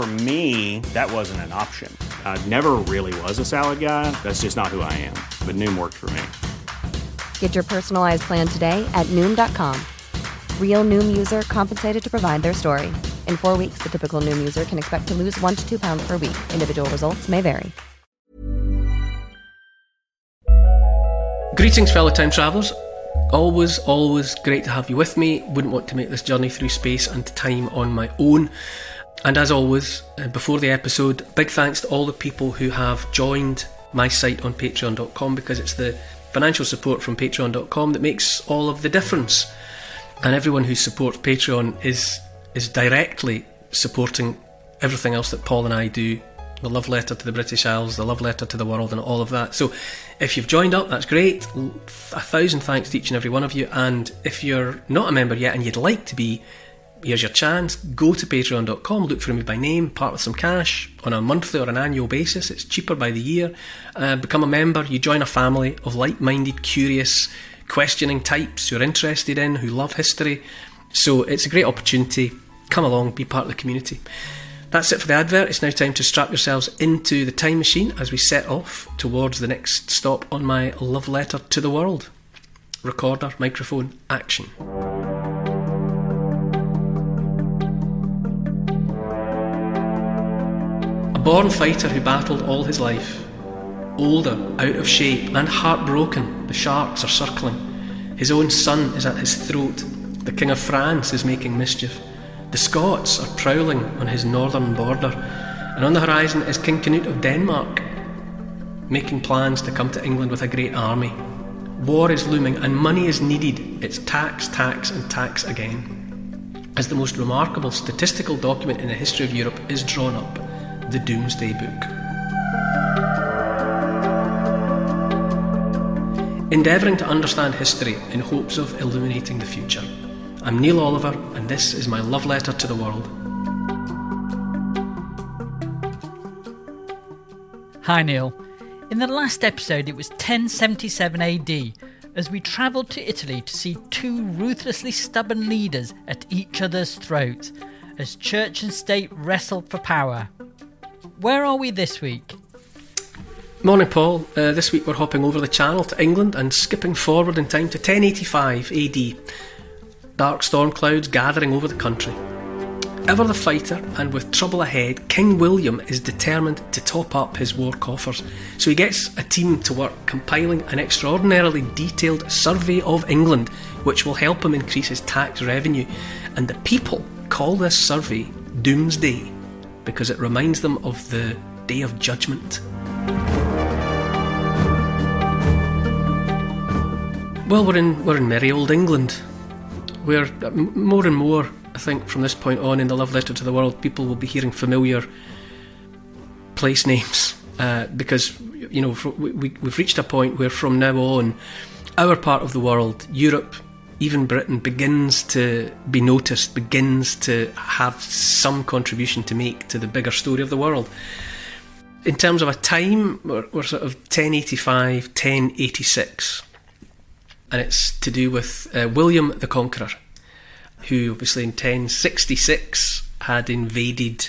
For me, that wasn't an option. I never really was a salad guy. That's just not who I am. But Noom worked for me. Get your personalized plan today at Noom.com. Real Noom user compensated to provide their story. In four weeks, the typical Noom user can expect to lose one to two pounds per week. Individual results may vary. Greetings, fellow time travellers. Always, always great to have you with me. Wouldn't want to make this journey through space and time on my own. And as always, uh, before the episode, big thanks to all the people who have joined my site on patreon.com because it's the financial support from patreon.com that makes all of the difference. And everyone who supports Patreon is is directly supporting everything else that Paul and I do the love letter to the British Isles, the love letter to the world, and all of that. So, if you've joined up, that's great. A thousand thanks to each and every one of you. And if you're not a member yet and you'd like to be, here's your chance. Go to patreon.com, look for me by name, part with some cash on a monthly or an annual basis. It's cheaper by the year. Uh, become a member. You join a family of like minded, curious, questioning types who are interested in, who love history. So, it's a great opportunity. Come along, be part of the community. That's it for the advert. It's now time to strap yourselves into the time machine as we set off towards the next stop on my love letter to the world. Recorder, microphone, action. Born fighter who battled all his life. Older, out of shape, and heartbroken, the sharks are circling. His own son is at his throat. The King of France is making mischief. The Scots are prowling on his northern border, and on the horizon is King Canute of Denmark, making plans to come to England with a great army. War is looming, and money is needed. It's tax, tax, and tax again. As the most remarkable statistical document in the history of Europe is drawn up, the Domesday Book. Endeavouring to understand history in hopes of illuminating the future. I'm Neil Oliver, and this is my love letter to the world. Hi, Neil. In the last episode, it was 1077 AD as we travelled to Italy to see two ruthlessly stubborn leaders at each other's throat as church and state wrestled for power. Where are we this week? Morning, Paul. Uh, this week we're hopping over the channel to England and skipping forward in time to 1085 AD dark storm clouds gathering over the country. Ever the fighter, and with trouble ahead, King William is determined to top up his war coffers. So he gets a team to work compiling an extraordinarily detailed survey of England, which will help him increase his tax revenue. And the people call this survey Doomsday because it reminds them of the Day of Judgment. Well, we're in we're in merry old England, where more and more, I think, from this point on in the love letter to the world, people will be hearing familiar place names uh, because you know we, we've reached a point where from now on, our part of the world, Europe, even Britain, begins to be noticed, begins to have some contribution to make to the bigger story of the world. In terms of a time, we're, we're sort of 1085, 1086 and it's to do with uh, William the Conqueror, who obviously in 1066 had invaded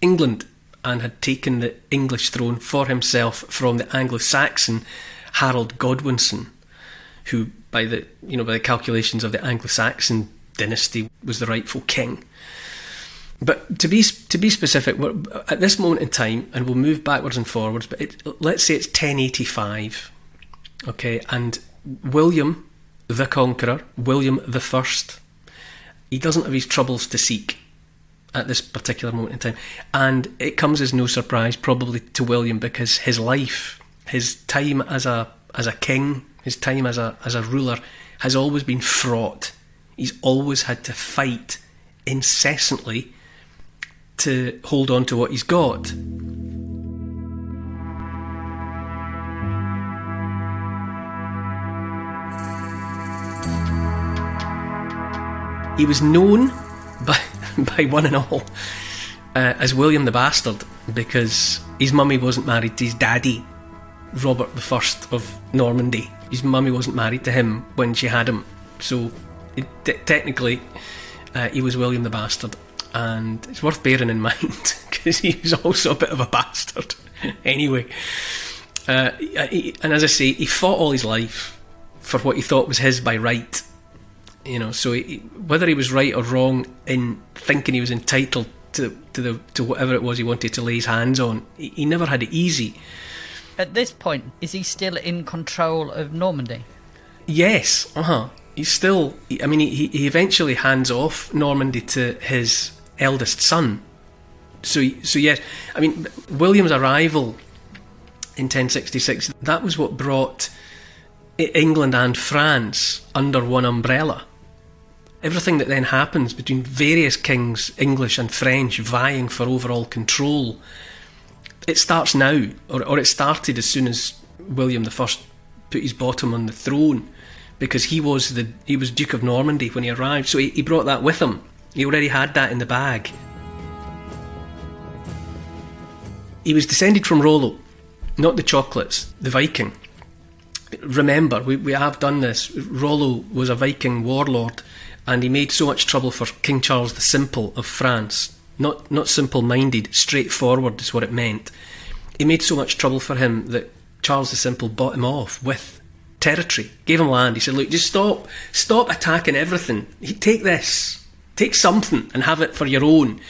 England and had taken the English throne for himself from the Anglo-Saxon Harold Godwinson, who, by the you know by the calculations of the Anglo-Saxon dynasty, was the rightful king. But to be to be specific, at this moment in time, and we'll move backwards and forwards. But it, let's say it's 1085, okay, and William the Conqueror, William the First, he doesn't have his troubles to seek at this particular moment in time. And it comes as no surprise, probably to William, because his life, his time as a as a king, his time as a, as a ruler has always been fraught. He's always had to fight incessantly to hold on to what he's got. He was known by, by one and all uh, as William the Bastard because his mummy wasn't married to his daddy, Robert I of Normandy. His mummy wasn't married to him when she had him, so it, t- technically uh, he was William the Bastard. And it's worth bearing in mind because he was also a bit of a bastard. anyway, uh, he, and as I say, he fought all his life for what he thought was his by right. You know, so he, whether he was right or wrong in thinking he was entitled to to the to whatever it was he wanted to lay his hands on, he, he never had it easy. At this point, is he still in control of Normandy? Yes, uh huh. He's still. I mean, he he eventually hands off Normandy to his eldest son. So so yes, I mean William's arrival in 1066 that was what brought England and France under one umbrella everything that then happens between various kings, English and French, vying for overall control, it starts now, or, or it started as soon as William I put his bottom on the throne, because he was the he was Duke of Normandy when he arrived, so he, he brought that with him. He already had that in the bag. He was descended from Rollo, not the chocolates, the Viking. Remember, we, we have done this. Rollo was a Viking warlord and he made so much trouble for King Charles the Simple of France. Not, not simple minded, straightforward is what it meant. He made so much trouble for him that Charles the Simple bought him off with territory, gave him land. He said, Look, just stop, stop attacking everything. Take this, take something and have it for your own.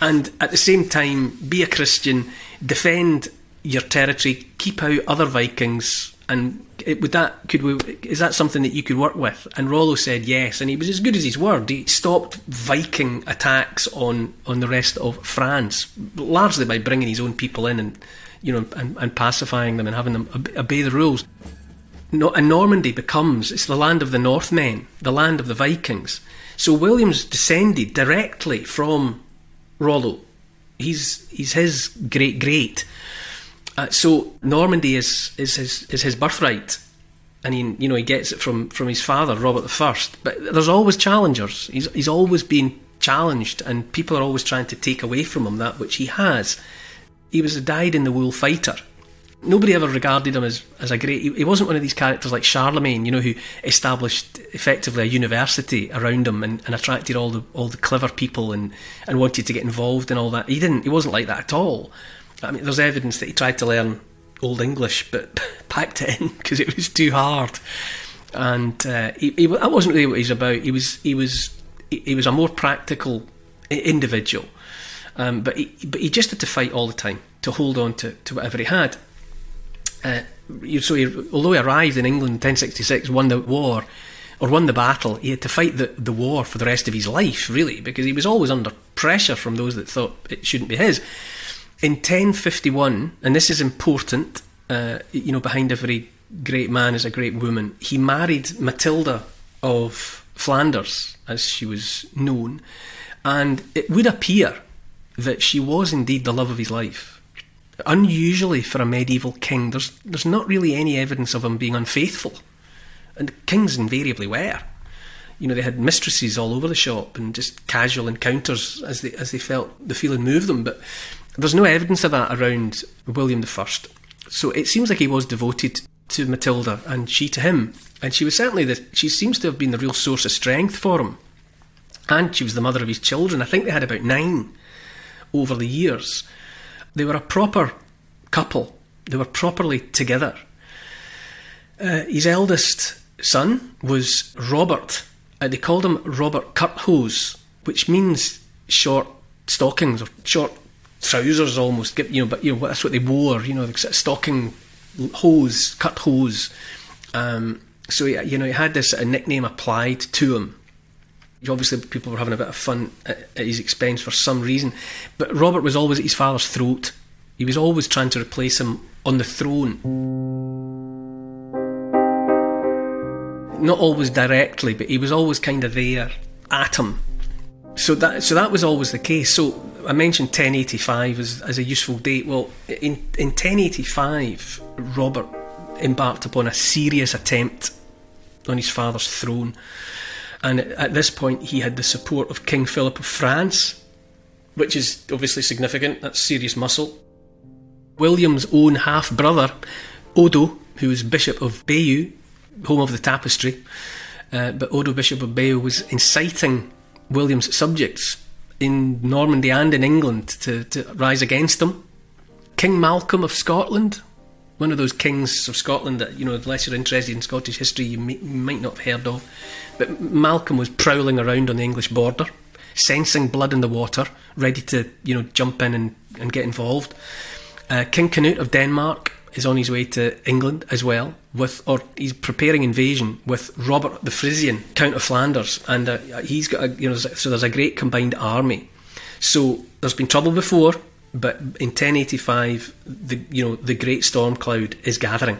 And at the same time, be a Christian, defend your territory, keep out other Vikings, and would that could we is that something that you could work with? And Rollo said yes, and he was as good as his word. He stopped Viking attacks on on the rest of France, largely by bringing his own people in and you know and, and pacifying them and having them obey the rules. No, and Normandy becomes it's the land of the Northmen, the land of the Vikings. So William's descended directly from Rollo. He's he's his great great. Uh, so Normandy is is his is his birthright, and he you know he gets it from from his father Robert I. But there's always challengers. He's he's always been challenged, and people are always trying to take away from him that which he has. He was a dyed in the wool fighter. Nobody ever regarded him as, as a great. He, he wasn't one of these characters like Charlemagne, you know, who established effectively a university around him and, and attracted all the all the clever people and, and wanted to get involved in all that. He didn't. He wasn't like that at all. I mean, there's evidence that he tried to learn Old English, but packed it in because it was too hard. And uh, he, he, that wasn't really what he's about. He was he was he was a more practical individual, um, but he, but he just had to fight all the time to hold on to, to whatever he had. Uh, so he, although he arrived in England in 1066, won the war or won the battle, he had to fight the, the war for the rest of his life, really, because he was always under pressure from those that thought it shouldn't be his. In 1051, and this is important, uh, you know, behind every great man is a great woman, he married Matilda of Flanders, as she was known, and it would appear that she was indeed the love of his life. Unusually for a medieval king, there's, there's not really any evidence of him being unfaithful. And kings invariably were. You know, they had mistresses all over the shop and just casual encounters as they as they felt the feeling moved them. But there's no evidence of that around William I. So it seems like he was devoted to Matilda and she to him. And she was certainly the, she seems to have been the real source of strength for him. And she was the mother of his children. I think they had about nine over the years. They were a proper couple, they were properly together. Uh, his eldest son was Robert. Uh, they called him Robert Curthose, which means short stockings or short trousers almost. You know, but you know that's what they wore. You know, the stocking hose, cut hose. Um, so you know, he had this a nickname applied to him. Obviously, people were having a bit of fun at, at his expense for some reason. But Robert was always at his father's throat. He was always trying to replace him on the throne. Not always directly, but he was always kind of there at him so that so that was always the case. So I mentioned 1085 as, as a useful date. Well, in in 1085, Robert embarked upon a serious attempt on his father's throne, And at this point, he had the support of King Philip of France, which is obviously significant. That's serious muscle. William's own half brother, Odo, who was Bishop of Bayeux, home of the tapestry, uh, but Odo, Bishop of Bayeux, was inciting William's subjects in Normandy and in England to, to rise against him. King Malcolm of Scotland, one of those kings of Scotland that, you know, unless you're interested in Scottish history, you, may, might not have heard of. But Malcolm was prowling around on the English border, sensing blood in the water, ready to, you know, jump in and, and get involved. Uh, King Canute of Denmark is on his way to England as well, with or he's preparing invasion with Robert the Frisian, Count of Flanders, and uh, he's got a, you know so there's a great combined army. So there's been trouble before, but in 1085, the you know the great storm cloud is gathering.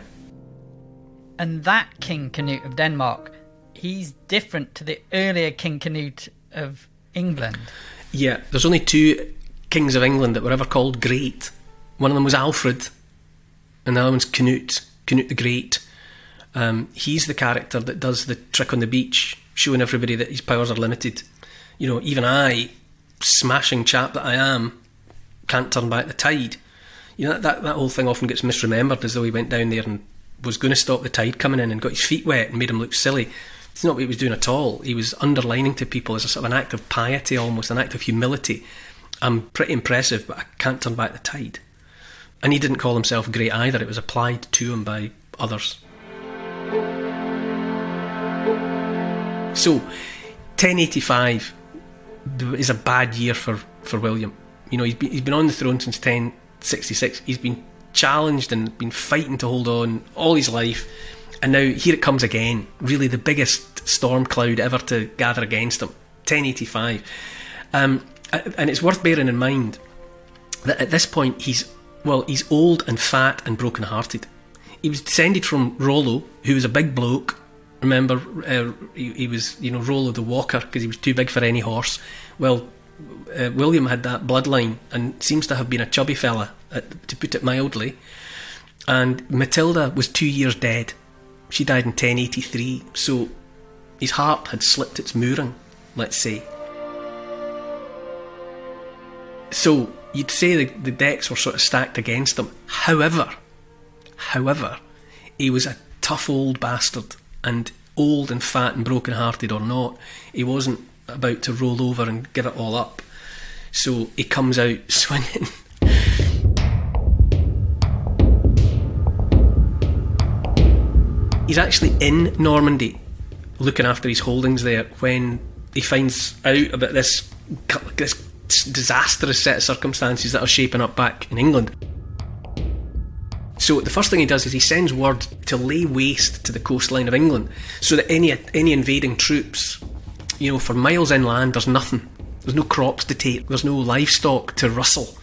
And that King Canute of Denmark, he's different to the earlier King Canute of England. Yeah, there's only two kings of England that were ever called great. One of them was Alfred, and the other one's Canute, Canute the Great. Um, he's the character that does the trick on the beach, showing everybody that his powers are limited. You know, even I, smashing chap that I am, can't turn back the tide. You know, that, that whole thing often gets misremembered as though he went down there and was going to stop the tide coming in and got his feet wet and made him look silly. It's not what he was doing at all. He was underlining to people as a sort of an act of piety, almost an act of humility. I'm pretty impressive, but I can't turn back the tide. And he didn't call himself great either, it was applied to him by others. So, 1085 is a bad year for, for William. You know, he's been, he's been on the throne since 1066. He's been challenged and been fighting to hold on all his life. And now here it comes again. Really, the biggest storm cloud ever to gather against him. 1085. Um, and it's worth bearing in mind that at this point he's well, he's old and fat and broken hearted. He was descended from Rollo, who was a big bloke. Remember, uh, he, he, was, you know, Rollo the Walker because he was too big for any horse. Well, uh, William had that bloodline and seems to have been a chubby fella, uh, to put it mildly. And Matilda was two years dead. She died in 1083, so his heart had slipped its mooring, let's say. So you'd say the, the decks were sort of stacked against him. However, however, he was a tough old bastard, and old and fat and broken hearted or not, he wasn't about to roll over and give it all up. So he comes out swinging. He's actually in Normandy looking after his holdings there when he finds out about this, this disastrous set of circumstances that are shaping up back in England. So the first thing he does is he sends word to lay waste to the coastline of England, so that any any invading troops, you know, for miles inland, there's nothing. There's no crops to take. There's no livestock to rustle.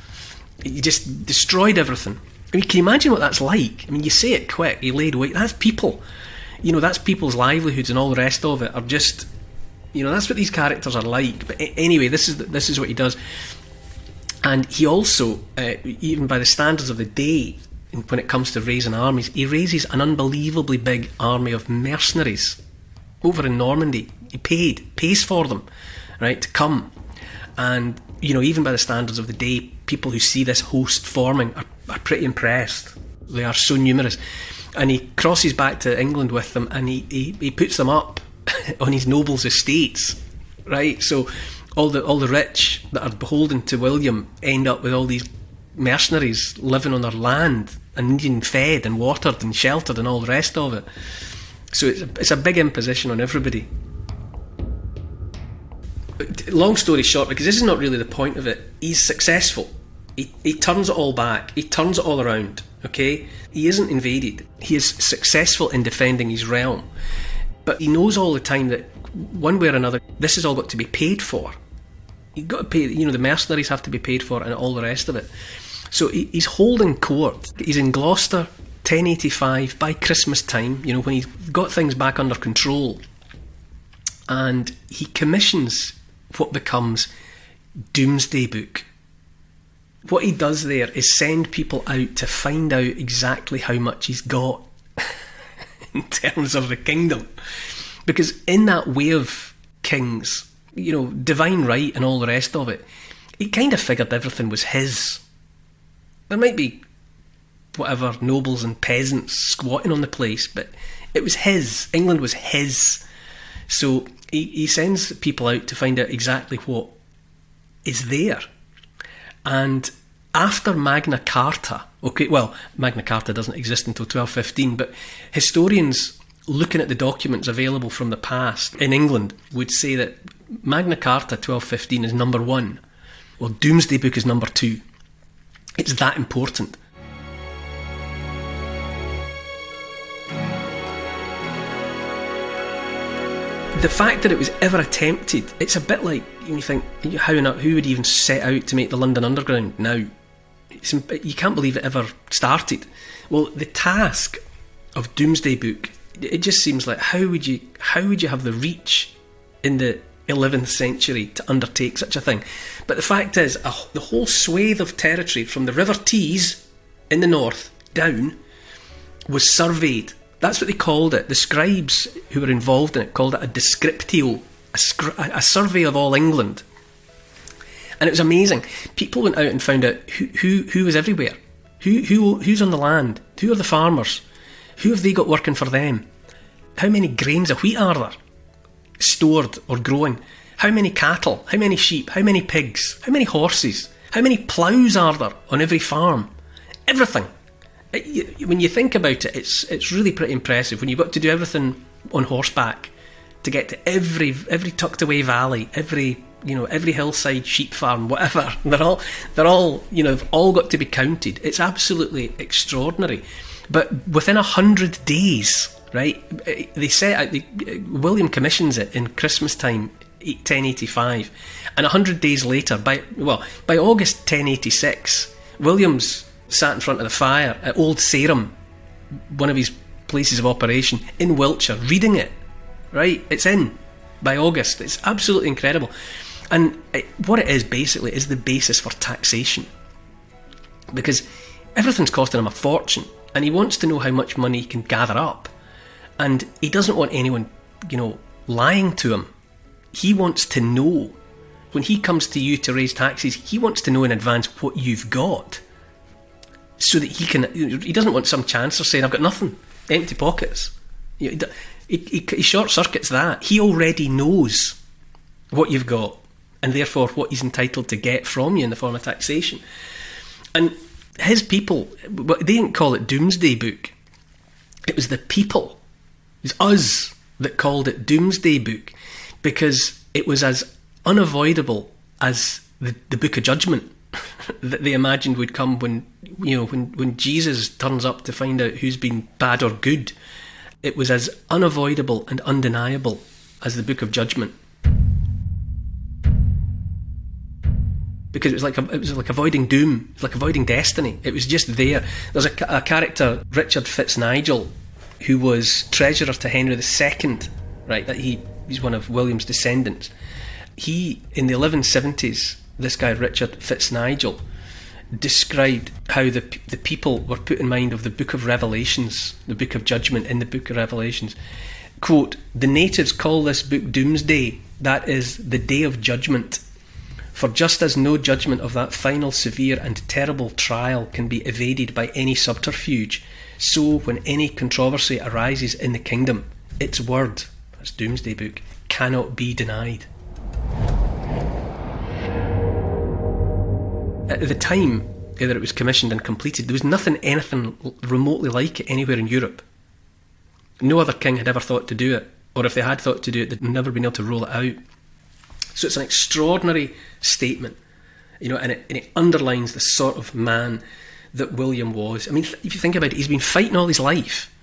He just destroyed everything. I mean, can you imagine what that's like? I mean, you say it quick. He laid waste. That's people. You know, that's people's livelihoods and all the rest of it are just you know, that's what these characters are like. But anyway, this is this is what he does, and he also, uh, even by the standards of the day, when it comes to raising armies, he raises an unbelievably big army of mercenaries over in Normandy. He paid pays for them, right, to come, and you know, even by the standards of the day, people who see this host forming are, are pretty impressed. They are so numerous. And he crosses back to England with them and he, he, he puts them up on his nobles' estates, right? So all the all the rich that are beholden to William end up with all these mercenaries living on their land and needing fed and watered and sheltered and all the rest of it. So it's a, it's a big imposition on everybody. Long story short, because this is not really the point of it, he's successful. He, he turns it all back. He turns it all around. Okay, he isn't invaded. He is successful in defending his realm. But he knows all the time that one way or another, this has all got to be paid for. You've got to pay, you know, the mercenaries have to be paid for and all the rest of it. So he's holding court. He's in Gloucester, 1085, by Christmas time, you know, when he's got things back under control. And he commissions what becomes Domesday Book. What he does there is send people out to find out exactly how much he's got in terms of the kingdom. Because in that way of kings, you know, divine right and all the rest of it. He kind of figured everything was his. There might be whatever nobles and peasants squatting on the place, but it was his. England was his. So he, he sends people out to find out exactly what is there. And after Magna Carta, okay, well, Magna Carta doesn't exist until 1215, but historians looking at the documents available from the past in England would say that Magna Carta 1215 is number one, well, Domesday Book is number two. It's that important. the fact that it was ever attempted, it's a bit like you think how who would even set out to make the London Underground now? You can't believe it ever started. Well, the task of Domesday Book, it just seems like how would you how would you have the reach in the 11th century to undertake such a thing? But the fact is, a, the whole swathe of territory from the River Tees in the north down was surveyed that's what they called it. The scribes who were involved in it called it a descriptio, a, scri- a survey of all England. And it was amazing. People went out and found out who, who, who was everywhere. Who, who, who's on the land? Who are the farmers? Who have they got working for them? How many grains of wheat are there stored or growing? How many cattle? How many sheep? How many pigs? How many horses? How many ploughs are there on every farm? Everything it, when you think about it, it's it's really pretty impressive when you've got to do everything on horseback to get to every every tucked away valley, every you know every hillside sheep farm, whatever. They're all they're all you know they've all got to be counted. It's absolutely extraordinary. But within a hundred days, right? They set out. William commissions it in Christmas time. 1085 and a 100 days later by well by August 1086 William's sat in front of the fire at Old Sarum, one of his places of operation in Wiltshire, reading it. Right, it's in by August. It's absolutely incredible, and it, what it is basically is the basis for taxation, because everything's costing him a fortune, and he wants to know how much money he can gather up, and he doesn't want anyone, you know, lying to him. He wants to know when he comes to you to raise taxes. He wants to know in advance what you've got so that he can. He doesn't want some chancellor saying, "I've got nothing, empty pockets." he, he, he short circuits that. He already knows what you've got, and therefore what he's entitled to get from you in the form of taxation. And his people, they didn't call it Domesday Book. It was the people, it was us that called it Domesday Book because it was as unavoidable as the, the Book of Judgment that they imagined would come when you know when when Jesus turns up to find out who's been bad or good. It was as unavoidable and undeniable as the Book of Judgment. Because it was like a, it was like avoiding doom, like avoiding destiny. It was just there. There's a, a character, Richard Fitznigel, who was treasurer to Henry II. Right, that he he's one of William's descendants. He in the 1170s this guy Richard Fitznigel described how the the people were put in mind of the Book of Revelations, the Book of Judgment in the Book of Revelations. Quote: The natives call this book Doomsday. That is the Day of Judgment. For just as no judgment of that final severe and terrible trial can be evaded by any subterfuge, so when any controversy arises in the kingdom, its word, that's Domesday Book, cannot be denied. at the time that it was commissioned and completed, there was nothing anything remotely like it anywhere in Europe. No other king had ever thought to do it, or if they had thought to do it, they'd never been able to roll it out. So it's an extraordinary statement, you know, and it, and it underlines the sort of man that William was. I mean, if you think about it, he's been fighting all his life,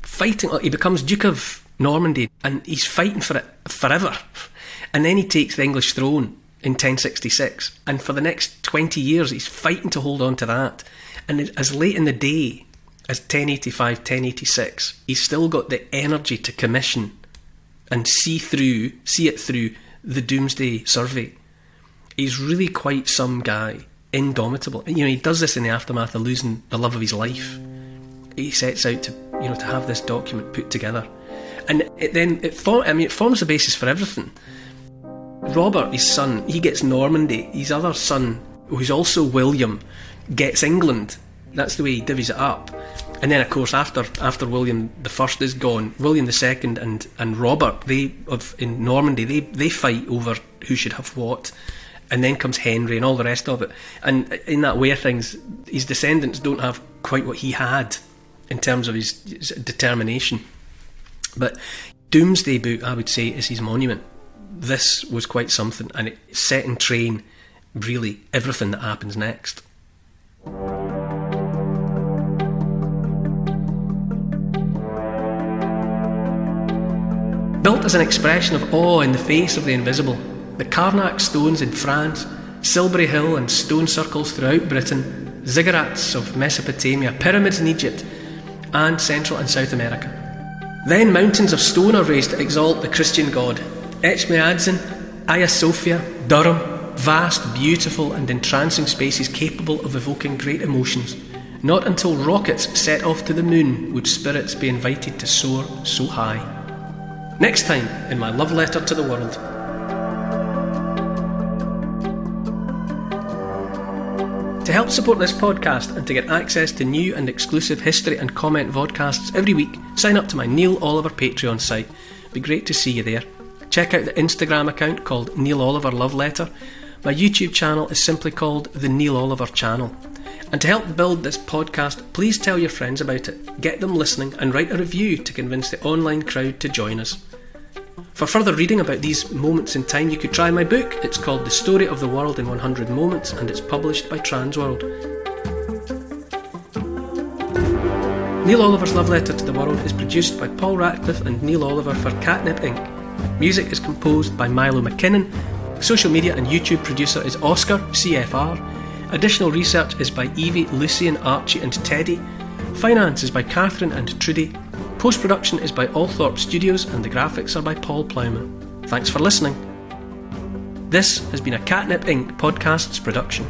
fighting. Uh, he becomes Duke of Normandy, and he's fighting for it forever, and then he takes the English throne in 1066. And for the next 20 years, he's fighting to hold on to that. And as late in the day as 1085, 1086, he's still got the energy to commission and see through, see it through the Domesday Survey. He's really quite some guy, indomitable. You know, he does this in the aftermath of losing the love of his life. He sets out to, you know, to have this document put together, and it then it form, I mean, it forms the basis for everything Robert, his son, he gets Normandy. His other son, who's also William, gets England. That's the way he divvies it up. And then, of course, after after William the First is gone, William the Second and, and Robert, they of in Normandy, they, they fight over who should have what. And then comes Henry and all the rest of it. And in that way of things, his descendants don't have quite what he had in terms of his, his determination. But Domesday Book, I would say, is his monument. This was quite something, and it set in train really everything that happens next. Built as an expression of awe in the face of the invisible, the Carnac stones in France, Silbury Hill and stone circles throughout Britain, ziggurats of Mesopotamia, pyramids in Egypt, and Central and South America. Then mountains of stone are raised to exalt the Christian God. Etchmiadzin, Hagia Sophia, Durham, vast, beautiful, and entrancing spaces capable of evoking great emotions. Not until rockets set off to the moon would spirits be invited to soar so high. Next time in my love letter to the world. To help support this podcast and to get access to new and exclusive history and comment vodcasts every week, sign up to my Neil Oliver Patreon site. Be great to see you there. Check out the Instagram account called Neil Oliver Love Letter. My YouTube channel is simply called The Neil Oliver Channel. And to help build this podcast, please tell your friends about it, get them listening, and write a review to convince the online crowd to join us. For further reading about these moments in time, you could try my book. It's called The Story of the World in 100 Moments, and it's published by Transworld. Neil Oliver's Love Letter to the World is produced by Paul Ratcliffe and Neil Oliver for Catnip Inc. Music is composed by Milo McKinnon. Social media and YouTube producer is Oscar, CFR. Additional research is by Evie, Lucian, Archie, and Teddy. Finance is by Catherine and Trudy. Post production is by Althorpe Studios, and the graphics are by Paul Plowman. Thanks for listening. This has been a Catnip Inc. podcasts production.